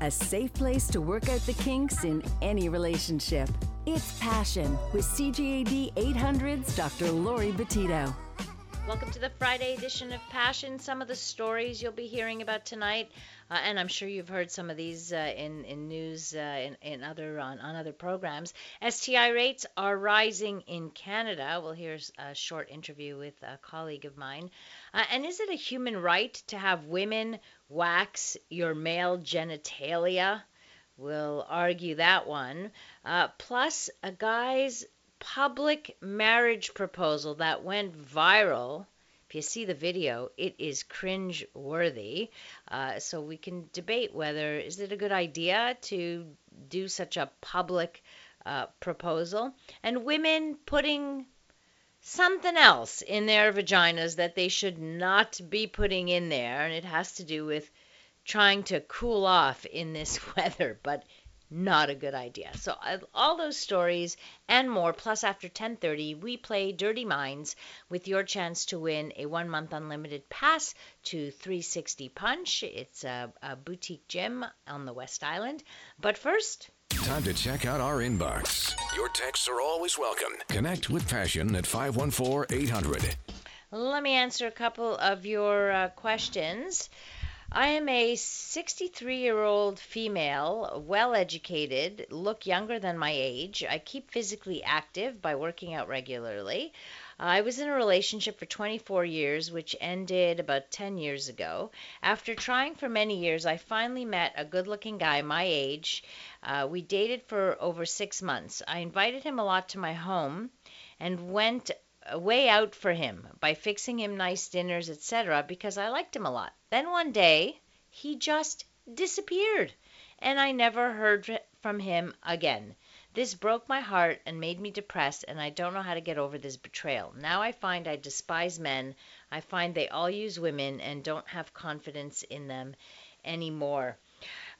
a safe place to work out the kinks in any relationship. It's Passion with CJAD 800's Dr. Laurie Betito. Welcome to the Friday edition of Passion. Some of the stories you'll be hearing about tonight, uh, and I'm sure you've heard some of these uh, in in news uh, in, in other on, on other programs. STI rates are rising in Canada. We'll hear a short interview with a colleague of mine. Uh, and is it a human right to have women wax your male genitalia? We'll argue that one. Uh, plus, a guy's public marriage proposal that went viral. If you see the video, it is cringe worthy. Uh, so we can debate whether is it a good idea to do such a public uh, proposal and women putting something else in their vaginas that they should not be putting in there and it has to do with trying to cool off in this weather but not a good idea. So all those stories and more plus after 10:30 we play Dirty Minds with your chance to win a 1 month unlimited pass to 360 Punch. It's a, a boutique gym on the West Island. But first, Time to check out our inbox. Your texts are always welcome. Connect with Passion at 514 800. Let me answer a couple of your uh, questions. I am a 63 year old female, well educated, look younger than my age. I keep physically active by working out regularly. I was in a relationship for 24 years, which ended about 10 years ago. After trying for many years, I finally met a good looking guy my age. Uh, we dated for over six months. I invited him a lot to my home and went way out for him by fixing him nice dinners, etc., because I liked him a lot. Then one day, he just disappeared, and I never heard from him again. This broke my heart and made me depressed, and I don't know how to get over this betrayal. Now I find I despise men. I find they all use women and don't have confidence in them anymore.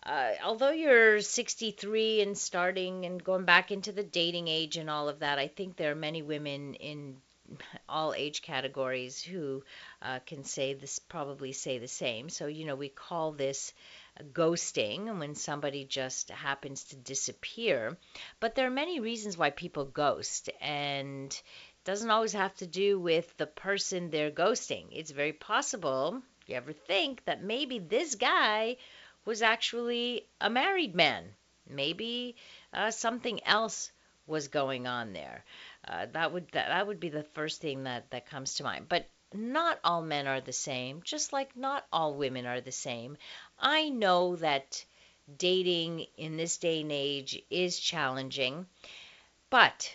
Uh, although you're 63 and starting and going back into the dating age and all of that, I think there are many women in all age categories who uh, can say this, probably say the same. So, you know, we call this ghosting when somebody just happens to disappear. But there are many reasons why people ghost, and it doesn't always have to do with the person they're ghosting. It's very possible, you ever think, that maybe this guy was actually a married man. Maybe uh, something else was going on there. Uh, that would that, that would be the first thing that that comes to mind. But not all men are the same, just like not all women are the same. I know that dating in this day and age is challenging, but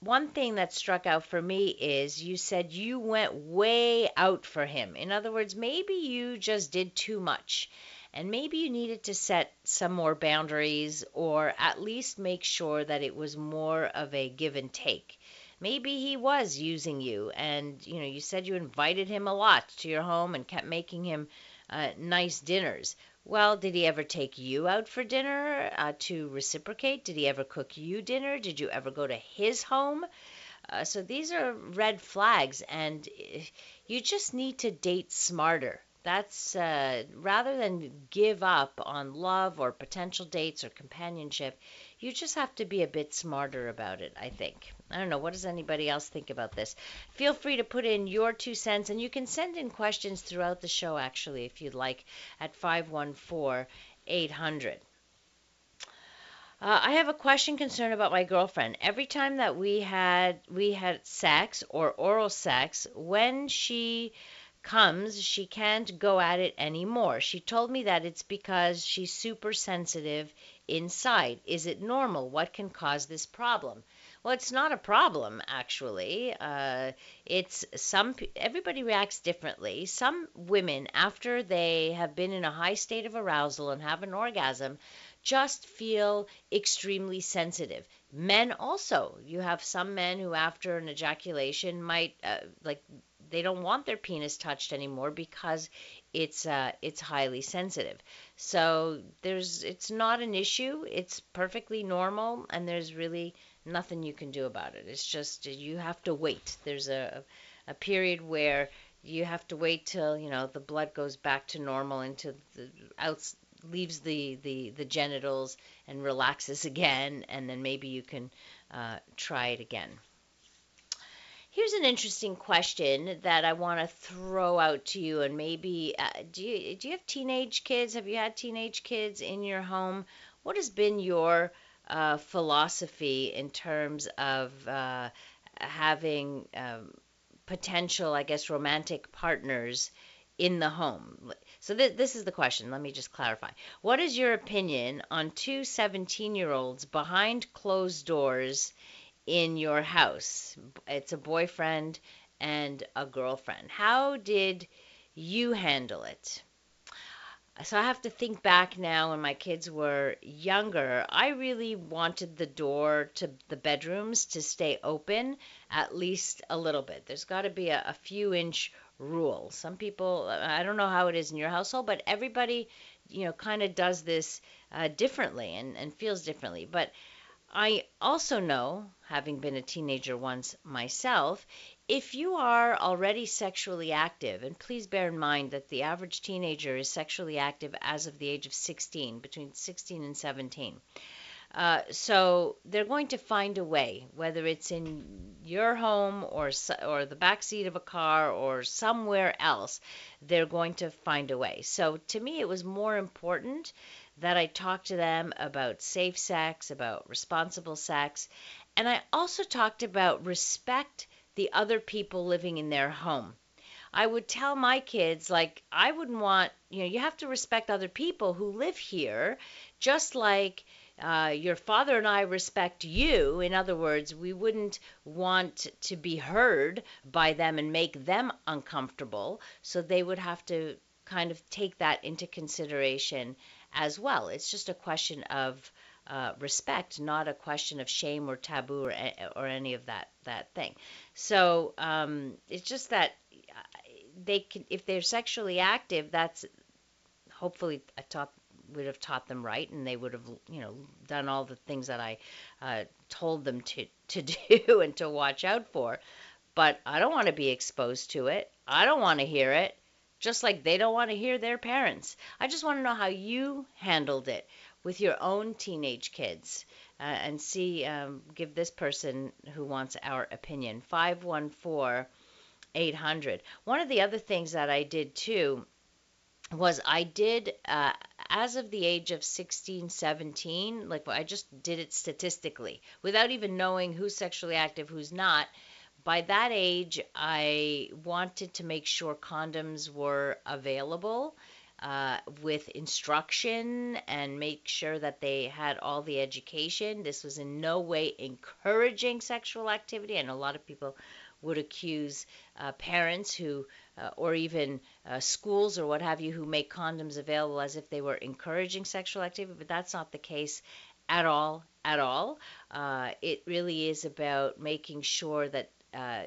one thing that struck out for me is you said you went way out for him. In other words, maybe you just did too much. And maybe you needed to set some more boundaries or at least make sure that it was more of a give and take maybe he was using you and you know you said you invited him a lot to your home and kept making him uh, nice dinners. Well did he ever take you out for dinner uh, to reciprocate? Did he ever cook you dinner? Did you ever go to his home? Uh, so these are red flags and eh, you just need to date smarter. That's uh, rather than give up on love or potential dates or companionship you just have to be a bit smarter about it, I think. I don't know. What does anybody else think about this? Feel free to put in your two cents, and you can send in questions throughout the show, actually, if you'd like, at 514 800. Uh, I have a question concern about my girlfriend. Every time that we had we had sex or oral sex, when she comes, she can't go at it anymore. She told me that it's because she's super sensitive inside. Is it normal? What can cause this problem? Well, it's not a problem actually. Uh, it's some everybody reacts differently. Some women, after they have been in a high state of arousal and have an orgasm, just feel extremely sensitive. Men also, you have some men who, after an ejaculation, might uh, like they don't want their penis touched anymore because it's uh, it's highly sensitive. So there's it's not an issue. It's perfectly normal, and there's really nothing you can do about it. It's just you have to wait. There's a a period where you have to wait till you know the blood goes back to normal into the outs leaves the, the, the genitals and relaxes again, and then maybe you can uh, try it again. Here's an interesting question that I want to throw out to you, and maybe uh, do you do you have teenage kids? Have you had teenage kids in your home? What has been your uh, philosophy in terms of uh, having um, potential, I guess, romantic partners in the home? So th- this is the question. Let me just clarify. What is your opinion on two 17 year olds behind closed doors in your house. It's a boyfriend and a girlfriend. How did you handle it? So I have to think back now when my kids were younger. I really wanted the door to the bedrooms to stay open at least a little bit. There's got to be a, a few inch rule. Some people, I don't know how it is in your household, but everybody, you know, kind of does this uh, differently and, and feels differently. But I also know, having been a teenager once myself, if you are already sexually active, and please bear in mind that the average teenager is sexually active as of the age of 16, between 16 and 17. Uh, so they're going to find a way, whether it's in your home or or the back seat of a car or somewhere else, they're going to find a way. So to me, it was more important that I talked to them about safe sex, about responsible sex, and I also talked about respect the other people living in their home. I would tell my kids, like, I wouldn't want, you know, you have to respect other people who live here, just like uh, your father and I respect you. In other words, we wouldn't want to be heard by them and make them uncomfortable. So they would have to kind of take that into consideration as well. It's just a question of uh, respect, not a question of shame or taboo or, or any of that that thing. So um, it's just that uh, they can, if they're sexually active, that's hopefully I taught would have taught them right, and they would have you know done all the things that I uh, told them to to do and to watch out for. But I don't want to be exposed to it. I don't want to hear it just like they don't want to hear their parents. I just want to know how you handled it with your own teenage kids uh, and see, um, give this person who wants our opinion. 514 800. One of the other things that I did too was I did, uh, as of the age of 16, 17, like I just did it statistically without even knowing who's sexually active, who's not by that age, I wanted to make sure condoms were available uh, with instruction and make sure that they had all the education. This was in no way encouraging sexual activity, and a lot of people would accuse uh, parents who, uh, or even uh, schools or what have you, who make condoms available as if they were encouraging sexual activity, but that's not the case at all. At all. Uh, it really is about making sure that uh,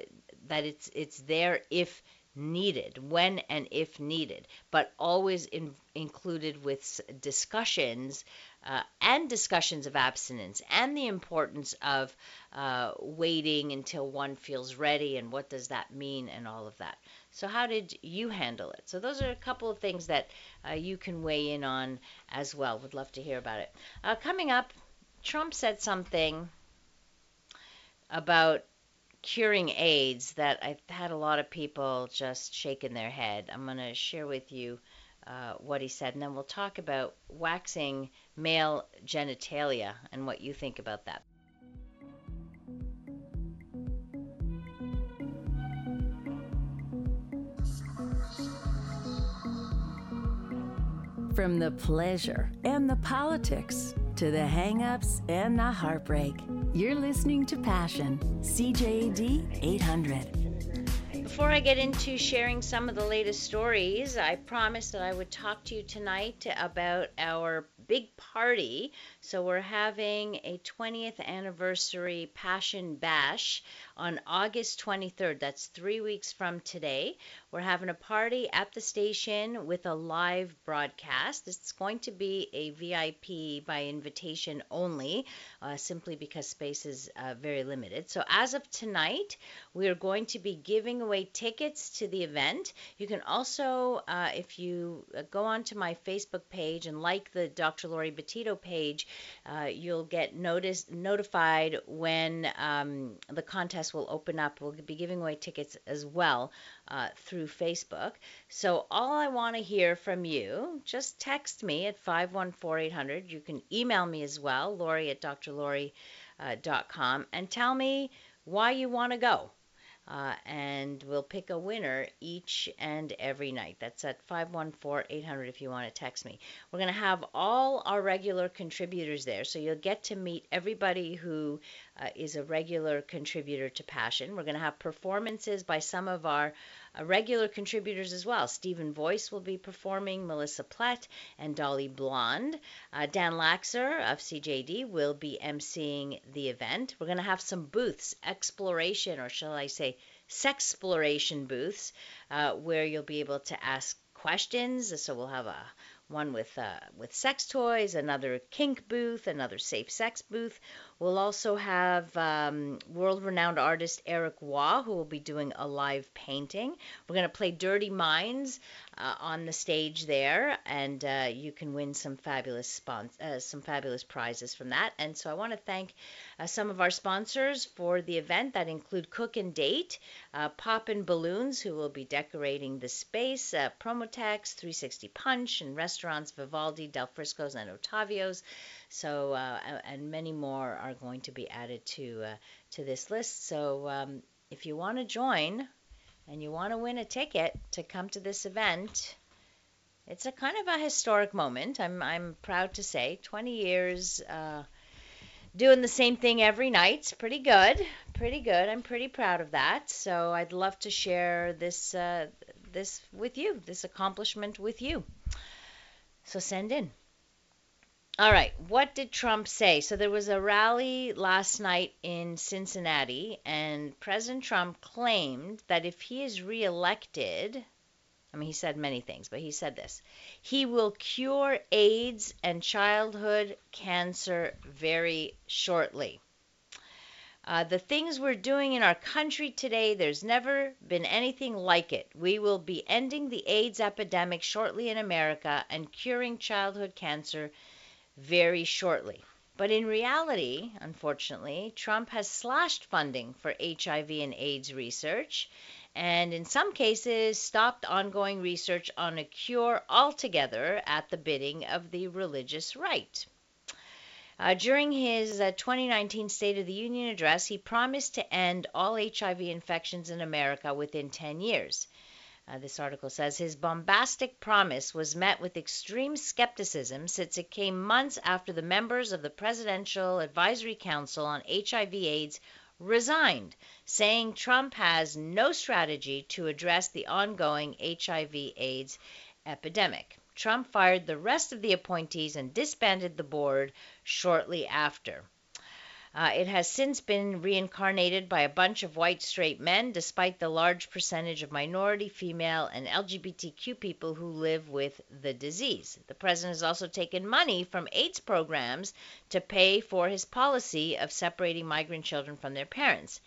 that it's it's there if needed, when and if needed, but always in, included with discussions uh, and discussions of abstinence and the importance of uh, waiting until one feels ready and what does that mean and all of that. So, how did you handle it? So, those are a couple of things that uh, you can weigh in on as well. Would love to hear about it. Uh, coming up, Trump said something about curing AIDS that I've had a lot of people just shaking their head. I'm going to share with you uh, what he said, and then we'll talk about waxing male genitalia and what you think about that. From the pleasure and the politics to the hangups and the heartbreak. You're listening to Passion, CJAD 800. Before I get into sharing some of the latest stories, I promised that I would talk to you tonight about our big party So we're having a 20th anniversary Passion Bash on August 23rd. That's three weeks from today. We're having a party at the station with a live broadcast. It's going to be a VIP by invitation only, uh, simply because space is uh, very limited. So, as of tonight, we are going to be giving away tickets to the event. You can also, uh, if you uh, go onto my Facebook page and like the Dr. Laurie Betito page, uh, you'll get notice, notified when um, the contest will open up. We'll be giving away tickets as well uh, through Facebook. So all I want to hear from you, just text me at 514-800. You can email me as well, Laurie at drlaurie.com, uh, and tell me why you want to go. Uh, and we'll pick a winner each and every night. That's at 514 800 if you want to text me. We're going to have all our regular contributors there, so you'll get to meet everybody who uh, is a regular contributor to Passion. We're going to have performances by some of our uh, regular contributors as well. Stephen Voice will be performing, Melissa Plett, and Dolly Blonde. Uh, Dan Laxer of CJD will be emceeing the event. We're going to have some booths, exploration, or shall I say, sexploration booths, uh, where you'll be able to ask questions. So we'll have a one with uh, with sex toys, another kink booth, another safe sex booth. We'll also have um, world renowned artist Eric Waugh, who will be doing a live painting. We're going to play Dirty Minds uh, on the stage there, and uh, you can win some fabulous spons- uh, some fabulous prizes from that. And so I want to thank uh, some of our sponsors for the event that include Cook and Date, uh, Pop and Balloons, who will be decorating the space, uh, Promotex, 360 Punch, and restaurants Vivaldi, Del Frisco's, and Ottavio's. So uh, and many more are going to be added to uh, to this list. So um, if you want to join and you want to win a ticket to come to this event, it's a kind of a historic moment. I'm I'm proud to say, 20 years. Uh, doing the same thing every night. Pretty good. Pretty good. I'm pretty proud of that. So I'd love to share this uh, this with you, this accomplishment with you. So send in. All right, what did Trump say? So there was a rally last night in Cincinnati, and President Trump claimed that if he is reelected, I mean, he said many things, but he said this he will cure AIDS and childhood cancer very shortly. Uh, the things we're doing in our country today, there's never been anything like it. We will be ending the AIDS epidemic shortly in America and curing childhood cancer very shortly. But in reality, unfortunately, Trump has slashed funding for HIV and AIDS research and in some cases stopped ongoing research on a cure altogether at the bidding of the religious right. Uh, during his uh, 2019 State of the Union address, he promised to end all HIV infections in America within 10 years. Uh, this article says his bombastic promise was met with extreme skepticism since it came months after the members of the Presidential Advisory Council on HIV/AIDS resigned, saying Trump has no strategy to address the ongoing HIV/AIDS epidemic. Trump fired the rest of the appointees and disbanded the board shortly after. Uh, it has since been reincarnated by a bunch of white straight men, despite the large percentage of minority, female, and LGBTQ people who live with the disease. The president has also taken money from AIDS programs to pay for his policy of separating migrant children from their parents,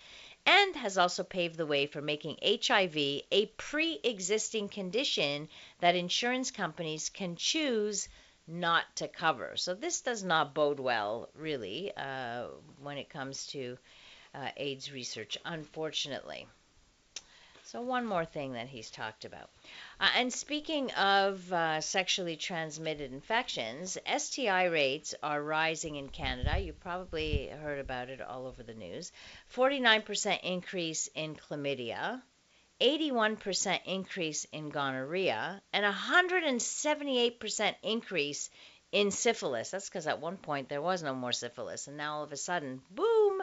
and has also paved the way for making HIV a pre existing condition that insurance companies can choose not to cover. So this does not bode well, really, uh, when it comes to uh, AIDS research, unfortunately. So, one more thing that he's talked about. Uh, and speaking of uh, sexually transmitted infections, STI rates are rising in Canada. You probably heard about it all over the news. 49% increase in chlamydia, 81% increase in gonorrhea and 178% increase in syphilis. That's because at one point there was no more syphilis, and now all of a sudden, boom,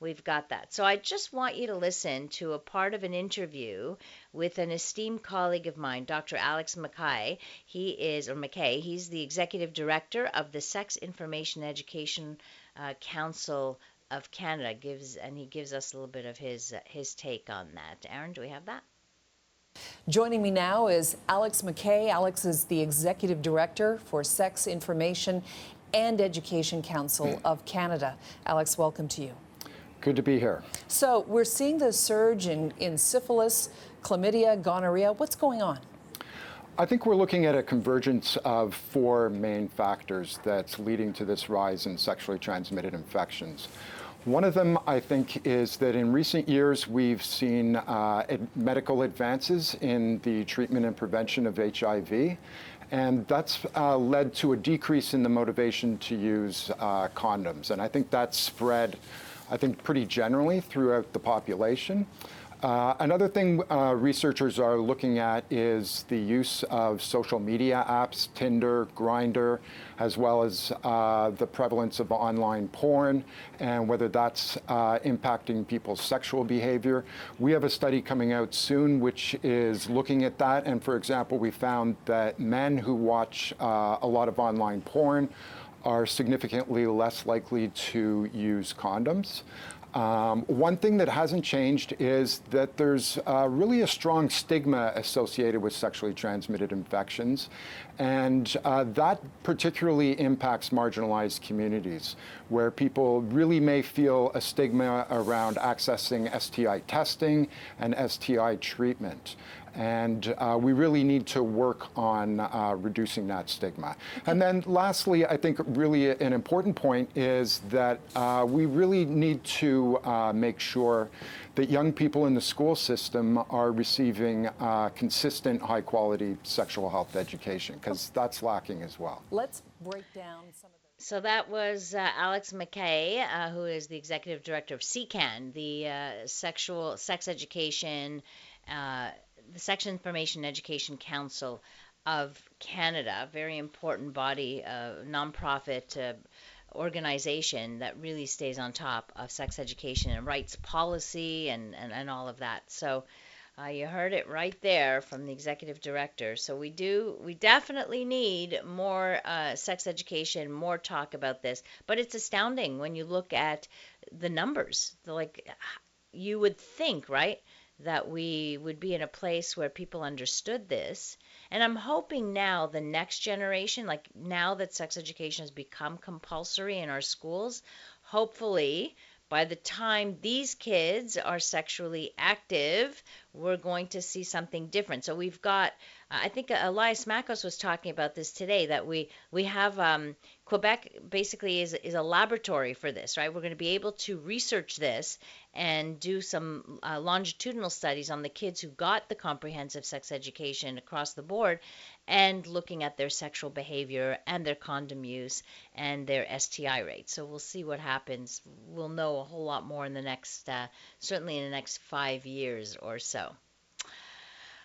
we've got that. So I just want you to listen to a part of an interview with an esteemed colleague of mine, Dr. Alex McKay. He is, or McKay, he's the executive director of the Sex Information Education uh, Council of Canada. Gives and he gives us a little bit of his uh, his take on that. Aaron, do we have that? Joining me now is Alex McKay. Alex is the Executive Director for Sex Information and Education Council of Canada. Alex, welcome to you. Good to be here. So, we're seeing the surge in, in syphilis, chlamydia, gonorrhea. What's going on? I think we're looking at a convergence of four main factors that's leading to this rise in sexually transmitted infections. One of them, I think, is that in recent years we've seen uh, medical advances in the treatment and prevention of HIV. And that's uh, led to a decrease in the motivation to use uh, condoms. And I think that's spread, I think, pretty generally throughout the population. Uh, another thing uh, researchers are looking at is the use of social media apps, Tinder, Grindr, as well as uh, the prevalence of online porn and whether that's uh, impacting people's sexual behavior. We have a study coming out soon which is looking at that. And for example, we found that men who watch uh, a lot of online porn are significantly less likely to use condoms. Um, one thing that hasn't changed is that there's uh, really a strong stigma associated with sexually transmitted infections, and uh, that particularly impacts marginalized communities where people really may feel a stigma around accessing STI testing and STI treatment. And uh, we really need to work on uh, reducing that stigma. And then lastly, I think really an important point is that uh, we really need to uh, make sure that young people in the school system are receiving uh, consistent, high quality sexual health education, because that's lacking as well. Let's break down some of So that was uh, Alex McKay, uh, who is the executive director of SIECCAN, the uh, Sexual Sex Education uh, the Sex Information Education Council of Canada, very important body, uh, nonprofit uh, organization that really stays on top of sex education and rights policy and, and, and all of that. So uh, you heard it right there from the executive director. So we do, we definitely need more uh, sex education, more talk about this. But it's astounding when you look at the numbers. Like you would think, right? That we would be in a place where people understood this. And I'm hoping now the next generation, like now that sex education has become compulsory in our schools, hopefully by the time these kids are sexually active, we're going to see something different. So we've got, I think Elias Makos was talking about this today, that we we have um, Quebec basically is is a laboratory for this, right? We're going to be able to research this and do some uh, longitudinal studies on the kids who got the comprehensive sex education across the board and looking at their sexual behavior and their condom use and their STI rate. So we'll see what happens. We'll know a whole lot more in the next, uh, certainly in the next five years or so.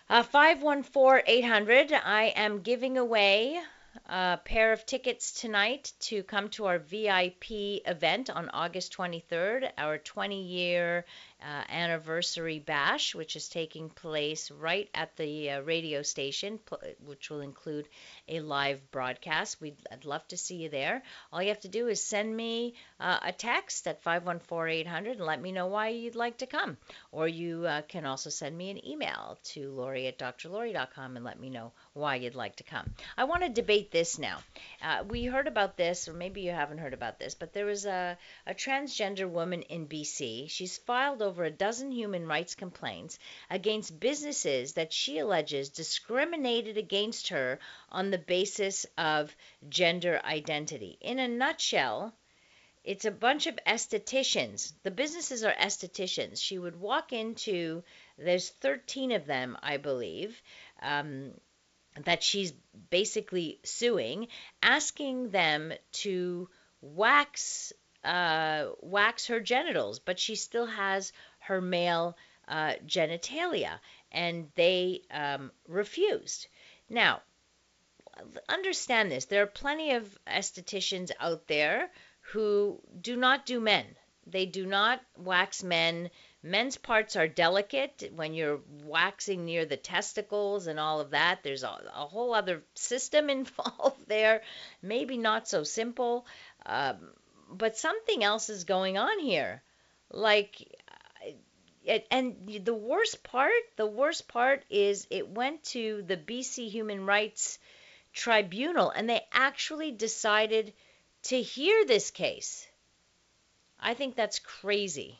Uh, 514 800, I am giving away a pair of tickets tonight to come to our VIP event on August 23rd, our 20 year uh, anniversary bash, which is taking place right at the uh, radio station, which will include a live broadcast. We'd I'd love to see you there. All you have to do is send me uh, a text at 514-800 and let me know why you'd like to come. Or you uh, can also send me an email to laurie at drlaurie.com and let me know why you'd like to come. I want to debate this now. Uh, we heard about this, or maybe you haven't heard about this, but there was a, a transgender woman in BC. She's filed over over a dozen human rights complaints against businesses that she alleges discriminated against her on the basis of gender identity. In a nutshell, it's a bunch of estheticians. The businesses are estheticians. She would walk into, there's 13 of them, I believe. Um, that she's basically suing, asking them to wax uh, wax her genitals, but she still has her male uh, genitalia, and they um, refused. Now, understand this there are plenty of estheticians out there who do not do men. They do not wax men. Men's parts are delicate when you're waxing near the testicles and all of that. There's a, a whole other system involved there. Maybe not so simple, um, but something else is going on here. Like, uh, it, and the worst part, the worst part is it went to the BC Human Rights Tribunal and they actually decided to hear this case. I think that's crazy.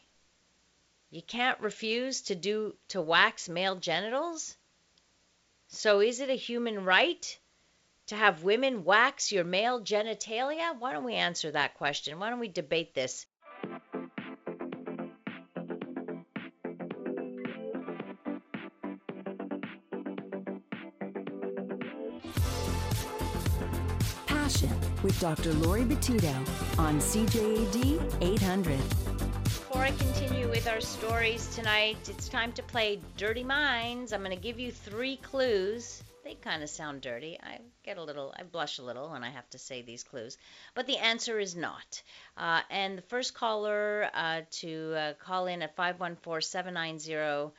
You can't refuse to do to wax male genitals? So is it a human right to have women wax your male genitalia? Why don't we answer that question? Why don't we debate this? Passion with Dr. Laurie Betito on CJAD 800. Before I continue with our stories tonight, it's time to play Dirty Minds. I'm going to give you three clues. They kind of sound dirty. I get a little, I blush a little when I have to say these clues. But the answer is not. Uh, and the first caller uh, to uh, call in at 514 790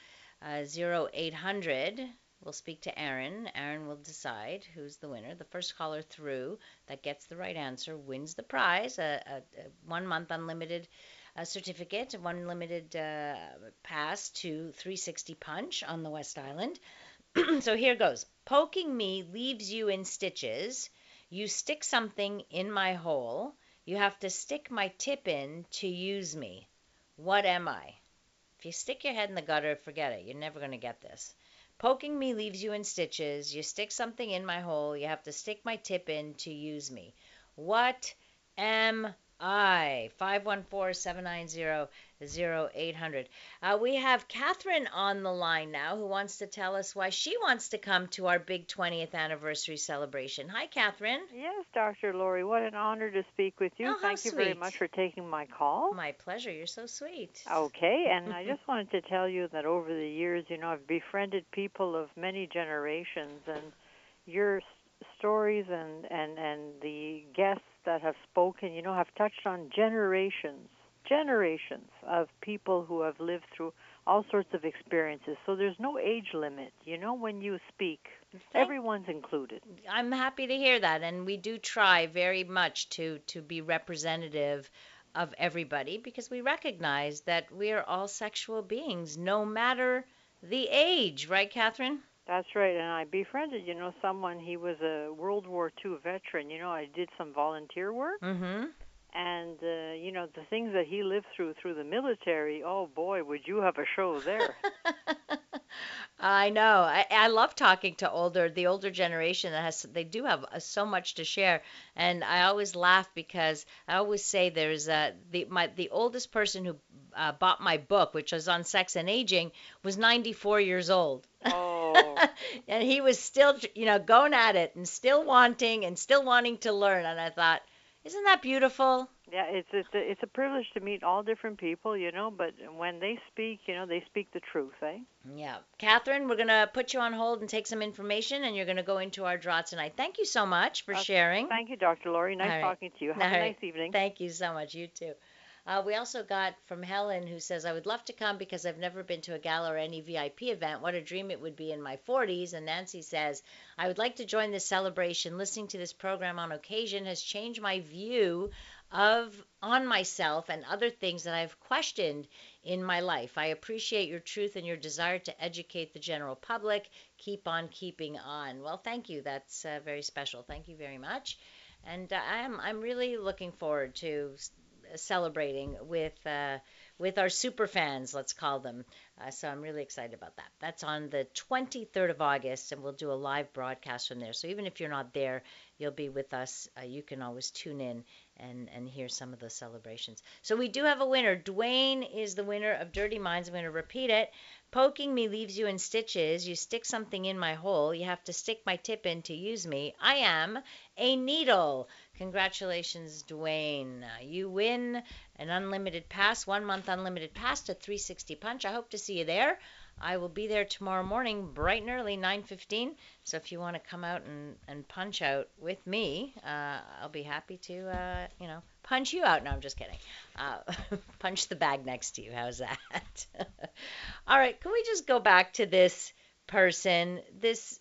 0800 We'll speak to Aaron. Aaron will decide who's the winner. The first caller through that gets the right answer wins the prize a, a, a one month unlimited uh, certificate, one limited uh, pass to 360 Punch on the West Island. so here goes. Poking me leaves you in stitches. You stick something in my hole. You have to stick my tip in to use me. What am I? If you stick your head in the gutter, forget it. You're never going to get this. Poking me leaves you in stitches. You stick something in my hole. You have to stick my tip in to use me. What am I? 514 790 0800. Uh, we have Catherine on the line now who wants to tell us why she wants to come to our big 20th anniversary celebration. Hi, Catherine. Yes, Dr. Laurie, what an honor to speak with you. Oh, Thank you very much for taking my call. My pleasure. You're so sweet. Okay, and I just wanted to tell you that over the years, you know, I've befriended people of many generations, and your stories and, and, and the guests that have spoken, you know, have touched on generations, generations of people who have lived through all sorts of experiences. So there's no age limit, you know, when you speak. Everyone's included. I'm happy to hear that, and we do try very much to to be representative of everybody because we recognize that we are all sexual beings, no matter the age, right, Catherine? That's right, and I befriended, you know, someone. He was a World War II veteran. You know, I did some volunteer work, Mm-hmm. and uh, you know, the things that he lived through through the military. Oh boy, would you have a show there? I know. I, I love talking to older, the older generation that has, they do have uh, so much to share. And I always laugh because I always say there's uh, the my the oldest person who uh, bought my book, which was on sex and aging, was 94 years old. oh, and he was still, you know, going at it and still wanting and still wanting to learn. And I thought, isn't that beautiful? yeah, it's it's a, it's a privilege to meet all different people, you know. But when they speak, you know, they speak the truth, eh? Yeah. Catherine, we're going to put you on hold and take some information, and you're going to go into our draw tonight. Thank you so much for Okay. sharing. Thank you, Dr. Laurie. Nice right. talking to you. Have All a right. nice evening. Thank you so much. You too. Uh, we also got from Helen who says, I would love to come because I've never been to a gala or any VIP event. What a dream it would be in my 40s. And Nancy says, I would like to join this celebration. Listening to this program on occasion has changed my view of on myself and other things that I've questioned in my life. I appreciate your truth and your desire to educate the general public. Keep on keeping on. Well, thank you. That's uh, very special. Thank you very much. And uh, I'm I'm really looking forward to celebrating with uh, with our super fans, let's call them. Uh, so I'm really excited about that. That's on the 23rd of August, and we'll do a live broadcast from there. So even if you're not there, you'll be with us. Uh, you can always tune in and and hear some of the celebrations. So we do have a winner. Dwayne is the winner of Dirty Minds. I'm going to repeat it. Poking me leaves you in stitches. You stick something in my hole. You have to stick my tip in to use me. I am a needle. Congratulations, Dwayne. You win an unlimited pass, one month unlimited pass to 360 Punch. I hope to see you there. I will be there tomorrow morning, bright and early, 9:15. So if you want to come out and, and punch out with me, uh, I'll be happy to, uh, you know, punch you out. No, I'm just kidding. Uh, punch the bag next to you. How's that? All right, can we just go back to this person, this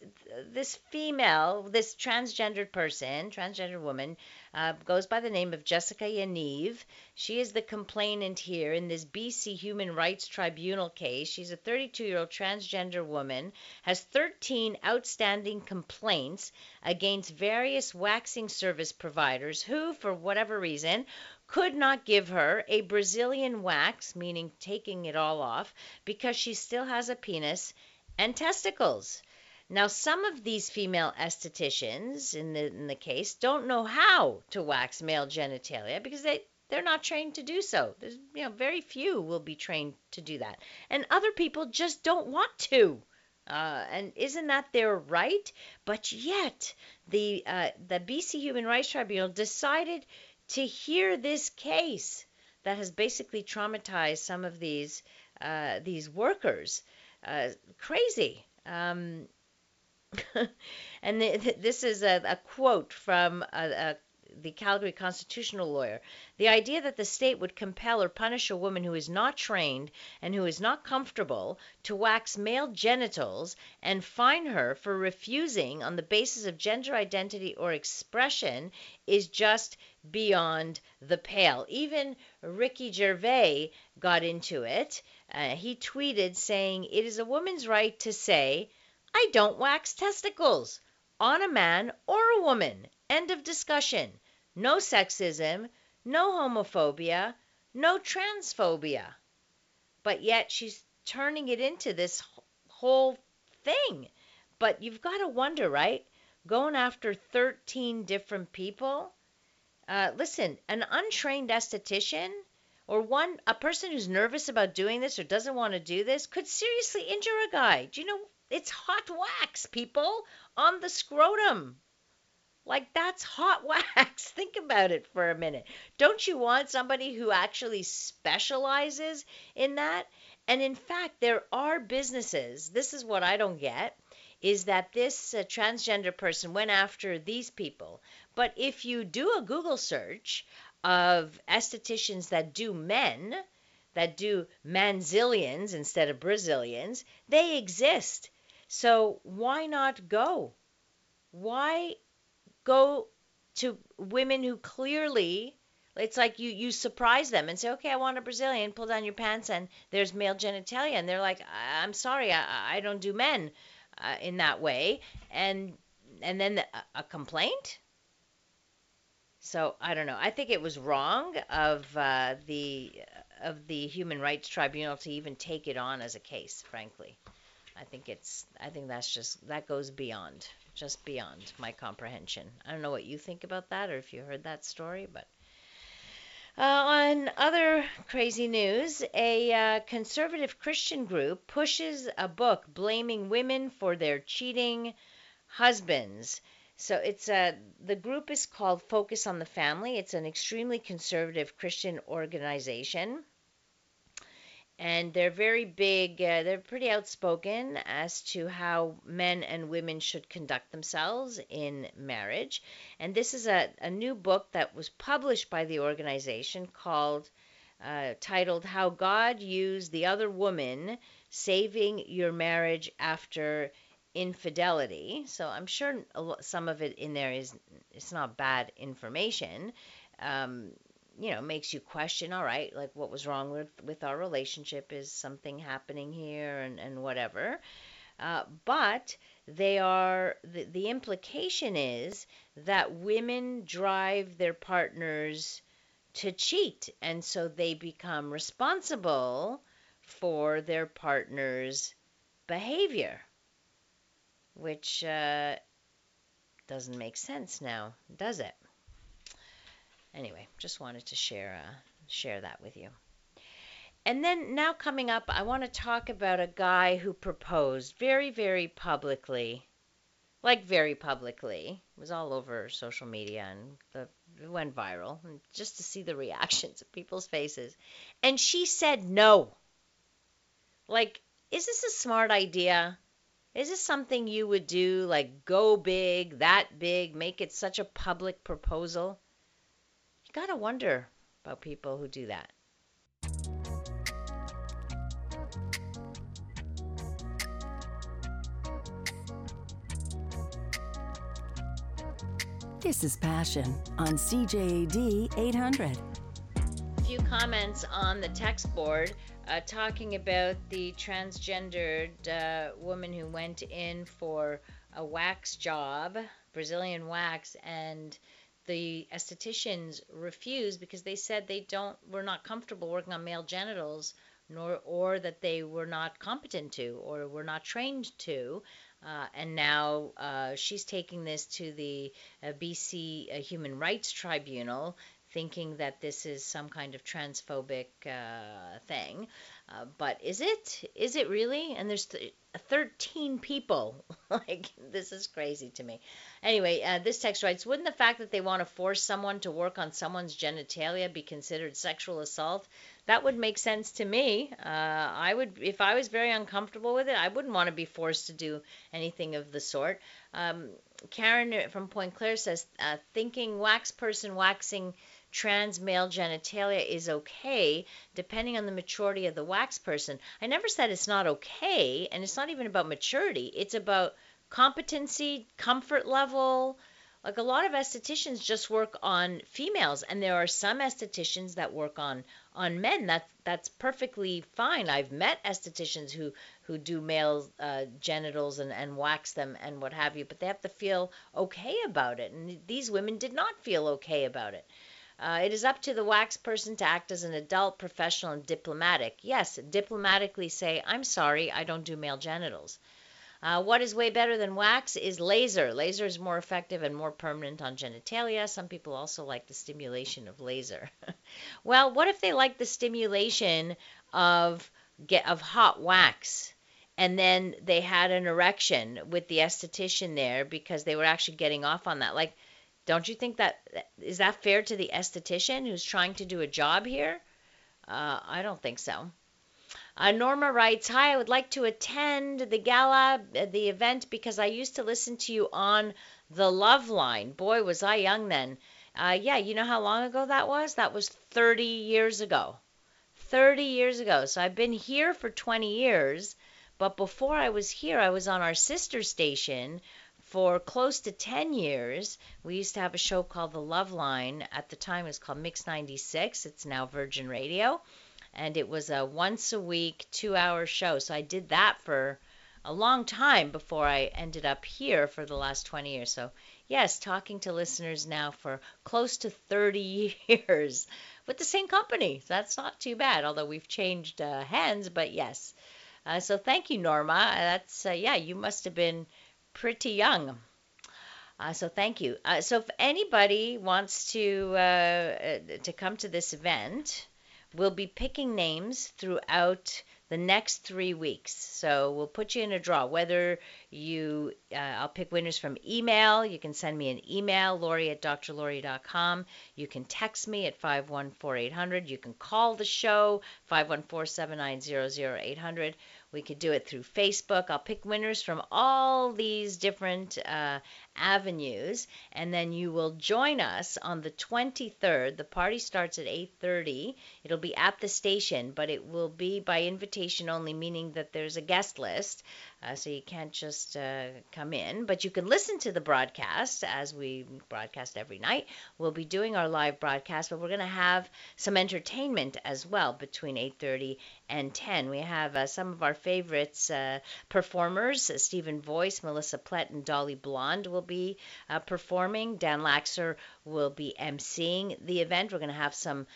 this female, this transgendered person, transgender woman, uh, goes by the name of Jessica Yaniv. She is the complainant here in this BC Human Rights Tribunal case. She's a 32 year old transgender woman, has 13 outstanding complaints against various waxing service providers who, for whatever reason, could not give her a Brazilian wax, meaning taking it all off, because she still has a penis and testicles. Now, some of these female estheticians in the, in the case don't know how to wax male genitalia because they, they're not trained to do so. There's, you know, very few will be trained to do that. And other people just don't want to. Uh, and isn't that their right? But yet, the uh, the BC Human Rights Tribunal decided to hear this case that has basically traumatized some of these uh, these workers uh, crazy. Um, and th- this is a, a quote from a, a, the Calgary constitutional lawyer. The idea that the state would compel or punish a woman who is not trained and who is not comfortable to wax male genitals and fine her for refusing on the basis of gender identity or expression is just beyond the pale. Even Ricky Gervais got into it uh, he tweeted saying, It is a woman's right to say, I don't wax testicles on a man or a woman. End of discussion. No sexism, no homophobia, no transphobia. But yet she's turning it into this whole thing. But you've got to wonder, right? Going after 13 different people. Uh, listen, an untrained esthetician or one a person who's nervous about doing this or doesn't want to do this could seriously injure a guy. Do you know it's hot wax, people, on the scrotum. Like that's hot wax. Think about it for a minute. Don't you want somebody who actually specializes in that? And in fact, there are businesses. This is what I don't get is that this uh, transgender person went after these people. But if you do a Google search of estheticians that do men, that do manzilians instead of Brazilians, they exist. So why not go? Why go to women who clearly it's like you you surprise them and say, okay, I want a Brazilian. Pull down your pants and there's male genitalia, and they're like, I'm sorry, I, I don't do men uh, in that way, and and then the, a complaint. So I don't know. I think it was wrong of uh, the of the Human Rights Tribunal to even take it on as a case. Frankly, I think it's. I think that's just that goes beyond, just beyond my comprehension. I don't know what you think about that, or if you heard that story, but. Uh, on other crazy news, a uh, conservative Christian group pushes a book blaming women for their cheating husbands. So it's a the group is called Focus on the Family. It's an extremely conservative Christian organization. And they're very big, uh, they're pretty outspoken as to how men and women should conduct themselves in marriage. And this is a, a new book that was published by the organization called, uh, titled How God Used the Other Woman Saving Your Marriage After infidelity. So I'm sure some of it in there is it's not bad information. Um, you know, makes you question, all right, like what was wrong with with our relationship? Is something happening here, and and whatever. Uh, but they are the, the implication is that women drive their partners to cheat and so they become responsible for their partner's behavior which uh, doesn't make sense now, does it? Anyway, just wanted to share uh, share that with you. And then now coming up, I want to talk about a guy who proposed very, very publicly, like very publicly. It was all over social media and the, it went viral, just to see the reactions of people's faces. And she said no. Like, is this a smart idea? Is this something you would do, like go big, that big, make it such a public proposal? You gotta wonder about people who do that. This is Passion on CJAD 800. A few comments on the text board uh, talking about the transgendered uh, woman who went in for a wax job, Brazilian wax, and the estheticians refused because they said they don't were not comfortable working on male genitals nor or that they were not competent to or were not trained to. Uh, and now uh, she's taking this to the uh, BC uh, Human Rights Tribunal thinking that this is some kind of transphobic uh, thing. Uh, but is it? Is it really? And there's th- 13 people. like, this is crazy to me. Anyway, uh, this text writes Wouldn't the fact that they want to force someone to work on someone's genitalia be considered sexual assault? That would make sense to me. Uh, I would, if I was very uncomfortable with it, I wouldn't want to be forced to do anything of the sort. Um, Karen from Pointe-Claire says, uh, thinking wax person waxing trans male genitalia is okay depending on the maturity of the wax person. I never said it's not okay, and it's not even about maturity. It's about competency, comfort level. Like a lot of estheticians just work on females, and there are some estheticians that work on on men. That that's perfectly fine. I've met estheticians who who do male uh, genitals and and wax them and what have you, but they have to feel okay about it. And these women did not feel okay about it. Uh, it is up to the wax person to act as an adult, professional, and diplomatic. Yes, diplomatically say, I'm sorry, I don't do male genitals. Uh, what is way better than wax is laser. Laser is more effective and more permanent on genitalia. Some people also like the stimulation of laser. well, what if they like the stimulation of get of hot wax? and then they had an erection with the esthetician there because they were actually getting off on that. Like don't you think that is that fair to the esthetician who's trying to do a job here? Uh, I don't think so. Uh, Norma writes, Hi, I would like to attend the gala, uh, the event, because I used to listen to you on the Love Line. Boy, was I young then. Uh, yeah, you know how long ago that was? That was 30 years ago. 30 years ago. So I've been here for 20 years, but before I was here, I was on our sister station for close to 10 years, we used to have a show called The Love Line. At the time, it was called Mix 96. It's now Virgin Radio. And it was a once a week, two hour show. So I did that for a long time before I ended up here for the last 20 years. So, yes, talking to listeners now for close to 30 years with the same company. That's not too bad, although we've changed uh, hands, but yes. Uh, so, thank you, Norma. That's, uh, yeah, you must have been pretty young. Uh, so thank you. Uh, so if anybody wants to uh, uh, to come to this event, we'll be picking names throughout the next three weeks. So we'll put you in a draw. Whether you, uh, I'll pick winners from email. You can send me an email, Laurie at drlaurie.com. You can text me at 514-800. You can call the show, 514-790-0800. We could do it through Facebook. I'll pick winners from all these different uh, avenues, and then you will join us on the 23rd. The party starts at 8:30. It'll be at the station, but it will be by invitation only, meaning that there's a guest list. Uh, so you can't just uh, come in, but you can listen to the broadcast as we broadcast every night. We'll be doing our live broadcast, but we're going to have some entertainment as well between 8:30 and 10. We have uh, some of our favorites uh, performers: uh, Stephen Voice, Melissa Plett, and Dolly Blonde will be uh, performing. Dan Laxer will be emceeing the event. We're going to have some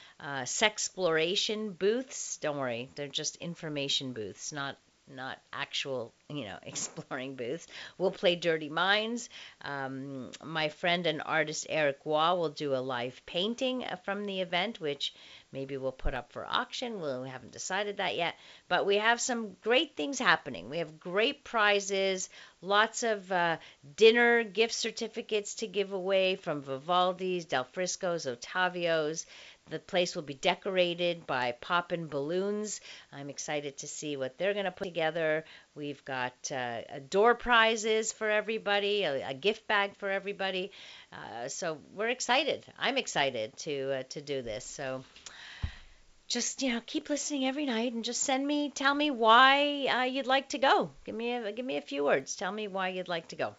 sex exploration booths. Don't worry, they're just information booths, not not actual, you know, exploring booths. We'll play Dirty Minds. Um, my friend and artist Eric Waugh will do a live painting uh, from the event, which maybe we'll put up for auction. we haven't decided that yet. But we have some great things happening. We have great prizes, lots of uh, dinner gift certificates to give away from Vivaldi's, Del Frisco's, Ottavio's. The place will be decorated by poppin' balloons. I'm excited to see what they're going to put together. We've got uh, door prizes for everybody, a, a, gift bag for everybody. Uh, so we're excited. I'm excited to uh, to do this. So just you know keep listening every night and just send me tell me why uh, you'd like to go give me a give me a few words tell me why you'd like to go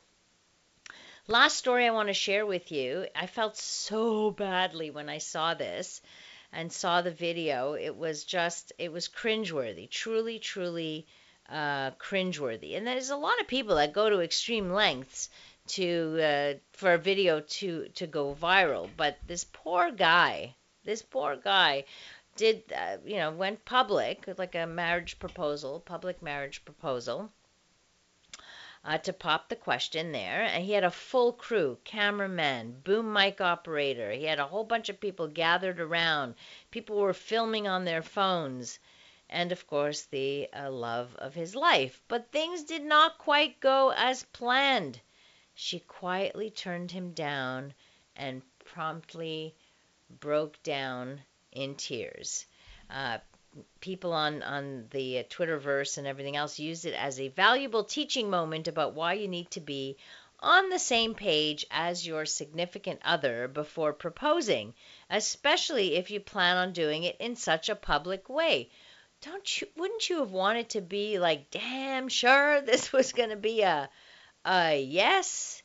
last story i want to share with you i felt so badly when i saw this and saw the video it was just it was cringeworthy truly truly uh, cringeworthy and there's a lot of people that go to extreme lengths to uh, for a video to to go viral but this poor guy this poor guy did uh, you know went public like a marriage proposal, public marriage proposal. Uh, to pop the question there, and he had a full crew cameraman, boom mic operator. He had a whole bunch of people gathered around. People were filming on their phones, and of course, the uh, love of his life. But things did not quite go as planned. She quietly turned him down and promptly broke down in tears. Uh, people on on the Twitterverse and everything else used it as a valuable teaching moment about why you need to be on the same page as your significant other before proposing, especially if you plan on doing it in such a public way. Don't you wouldn't you have wanted to be like damn sure this was going to be a a yes?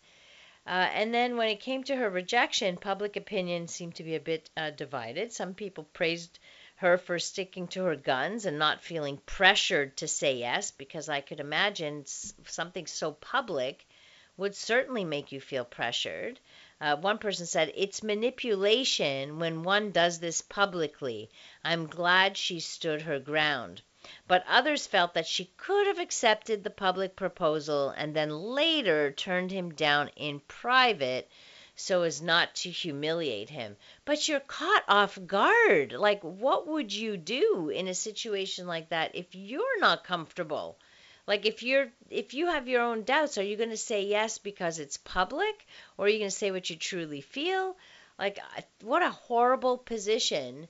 Uh, and then when it came to her rejection, public opinion seemed to be a bit uh, divided. Some people praised her for sticking to her guns and not feeling pressured to say yes, because I could imagine something so public would certainly make you feel pressured. Uh, one person said, It's manipulation when one does this publicly. I'm glad she stood her ground but others felt that she could have accepted the public proposal and then later turned him down in private so as not to humiliate him. But you're caught off guard. Like, what would you do in a situation like that if you're not comfortable? Like if you're if you have your own doubts, are you going to say yes because it's public or are you going to say what you truly feel? Like what a horrible position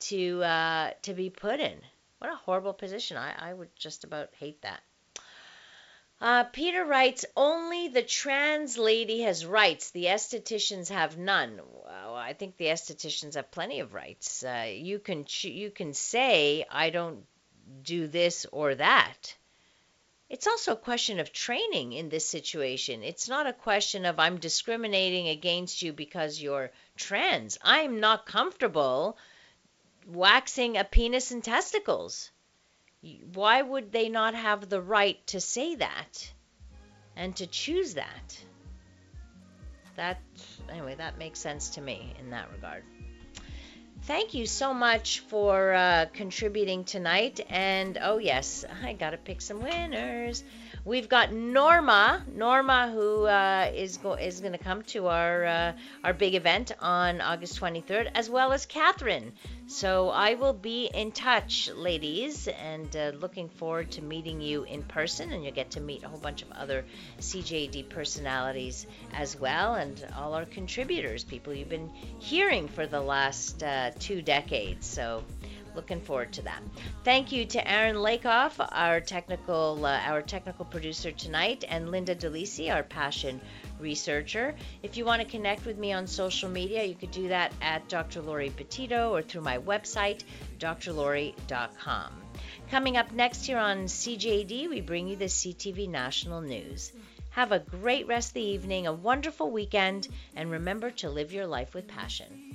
to uh to be put in. What a horrible position. I, I would just about hate that. Uh, Peter writes, only the trans lady has rights. The estheticians have none. Well, I think the estheticians have plenty of rights. Uh, you can you can say I don't do this or that. It's also a question of training in this situation. It's not a question of I'm discriminating against you because you're trans. I'm not comfortable waxing a penis and testicles. Why would they not have the right to say that and to choose that? That, anyway, that makes sense to me in that regard. Thank you so much for uh, contributing tonight. And oh, yes, I got to pick some winners. We've got Norma, Norma, who uh, is go- is going to come to our uh, our big event on August 23rd, as well as Catherine. So I will be in touch, ladies, and uh, looking forward to meeting you in person. And you'll get to meet a whole bunch of other CJAD personalities as well, and all our contributors, people you've been hearing for the last uh, two decades. So looking forward to that. Thank you to Aaron Lakoff, our technical uh, our technical producer tonight, and Linda DeLisi, our passion researcher. If you want to connect with me on social media, you could do that at Dr. Laurie Betito or through my website, drlaurie.com. Coming up next here on CJAD, we bring you the CTV National News. Have a great rest of the evening, a wonderful weekend, and remember to live your life with passion.